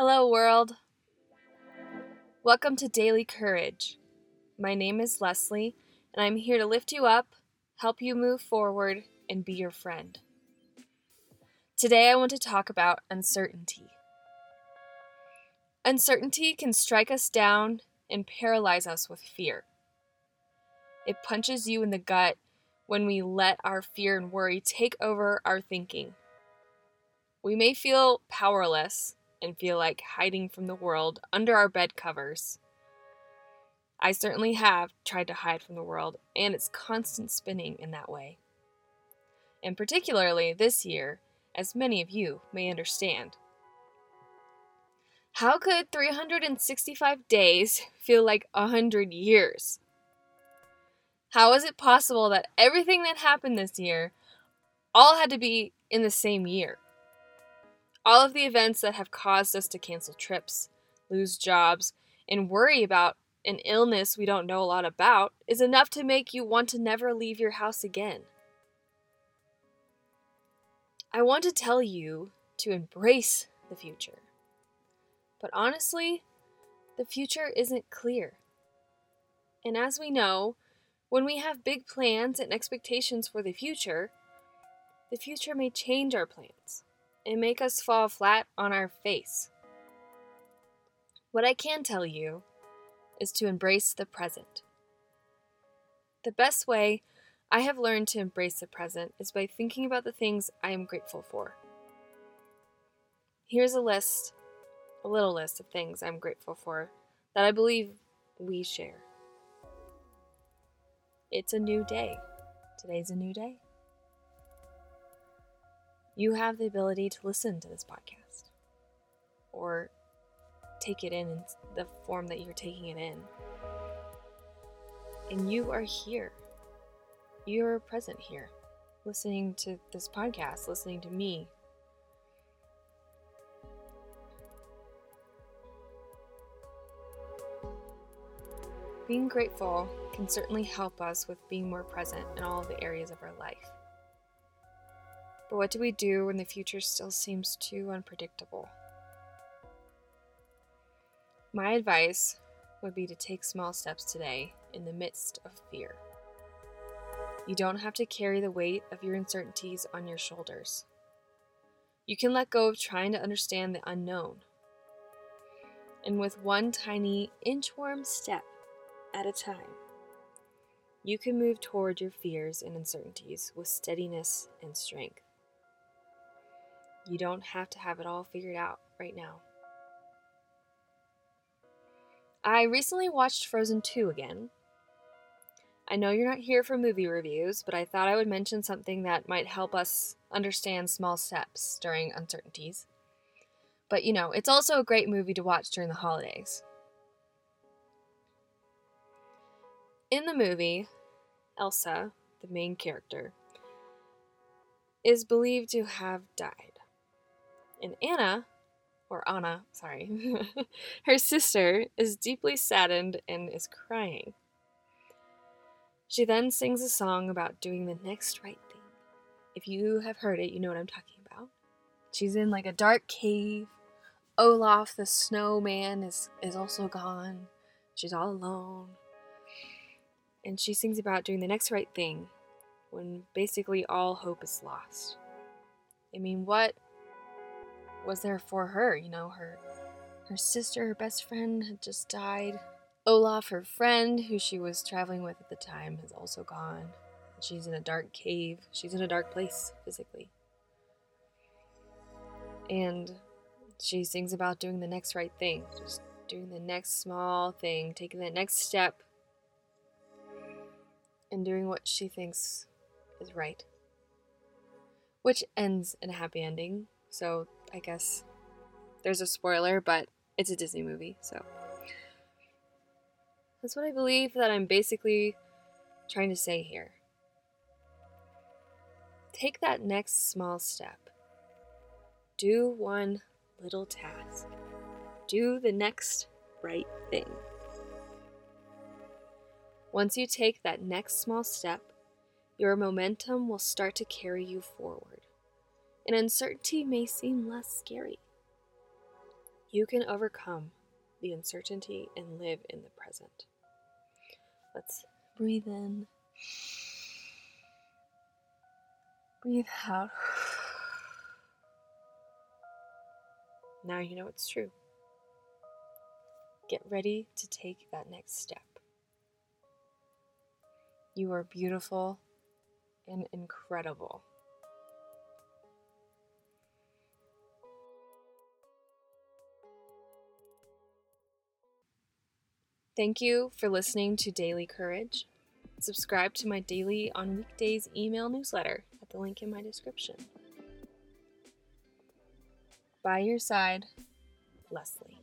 Hello, world. Welcome to Daily Courage. My name is Leslie, and I'm here to lift you up, help you move forward, and be your friend. Today, I want to talk about uncertainty. Uncertainty can strike us down and paralyze us with fear. It punches you in the gut when we let our fear and worry take over our thinking. We may feel powerless and feel like hiding from the world under our bed covers. I certainly have tried to hide from the world and its constant spinning in that way. And particularly this year, as many of you may understand. How could 365 days feel like 100 years? How is it possible that everything that happened this year all had to be in the same year? All of the events that have caused us to cancel trips, lose jobs, and worry about an illness we don't know a lot about is enough to make you want to never leave your house again. I want to tell you to embrace the future. But honestly, the future isn't clear. And as we know, when we have big plans and expectations for the future, the future may change our plans and make us fall flat on our face. What I can tell you is to embrace the present. The best way I have learned to embrace the present is by thinking about the things I am grateful for. Here's a list, a little list of things I'm grateful for that I believe we share. It's a new day. Today's a new day you have the ability to listen to this podcast or take it in the form that you're taking it in. And you are here. You're present here, listening to this podcast, listening to me. Being grateful can certainly help us with being more present in all the areas of our life. But what do we do when the future still seems too unpredictable? My advice would be to take small steps today in the midst of fear. You don't have to carry the weight of your uncertainties on your shoulders. You can let go of trying to understand the unknown. And with one tiny inchworm step at a time, you can move toward your fears and uncertainties with steadiness and strength. You don't have to have it all figured out right now. I recently watched Frozen 2 again. I know you're not here for movie reviews, but I thought I would mention something that might help us understand small steps during uncertainties. But you know, it's also a great movie to watch during the holidays. In the movie, Elsa, the main character, is believed to have died. And Anna, or Anna, sorry, her sister is deeply saddened and is crying. She then sings a song about doing the next right thing. If you have heard it, you know what I'm talking about. She's in like a dark cave. Olaf the snowman is, is also gone. She's all alone. And she sings about doing the next right thing when basically all hope is lost. I mean, what was there for her. You know, her her sister, her best friend, had just died. Olaf, her friend, who she was traveling with at the time, has also gone. She's in a dark cave. She's in a dark place physically. And she sings about doing the next right thing, just doing the next small thing, taking the next step, and doing what she thinks is right. Which ends in a happy ending, so I guess there's a spoiler, but it's a Disney movie, so. That's what I believe that I'm basically trying to say here. Take that next small step. Do one little task. Do the next right thing. Once you take that next small step, your momentum will start to carry you forward and uncertainty may seem less scary. You can overcome the uncertainty and live in the present. Let's breathe in, breathe out. Now you know it's true. Get ready to take that next step. You are beautiful and incredible. Thank you for listening to Daily Courage. Subscribe to my daily on weekdays email newsletter at the link in my description. By your side, Leslie.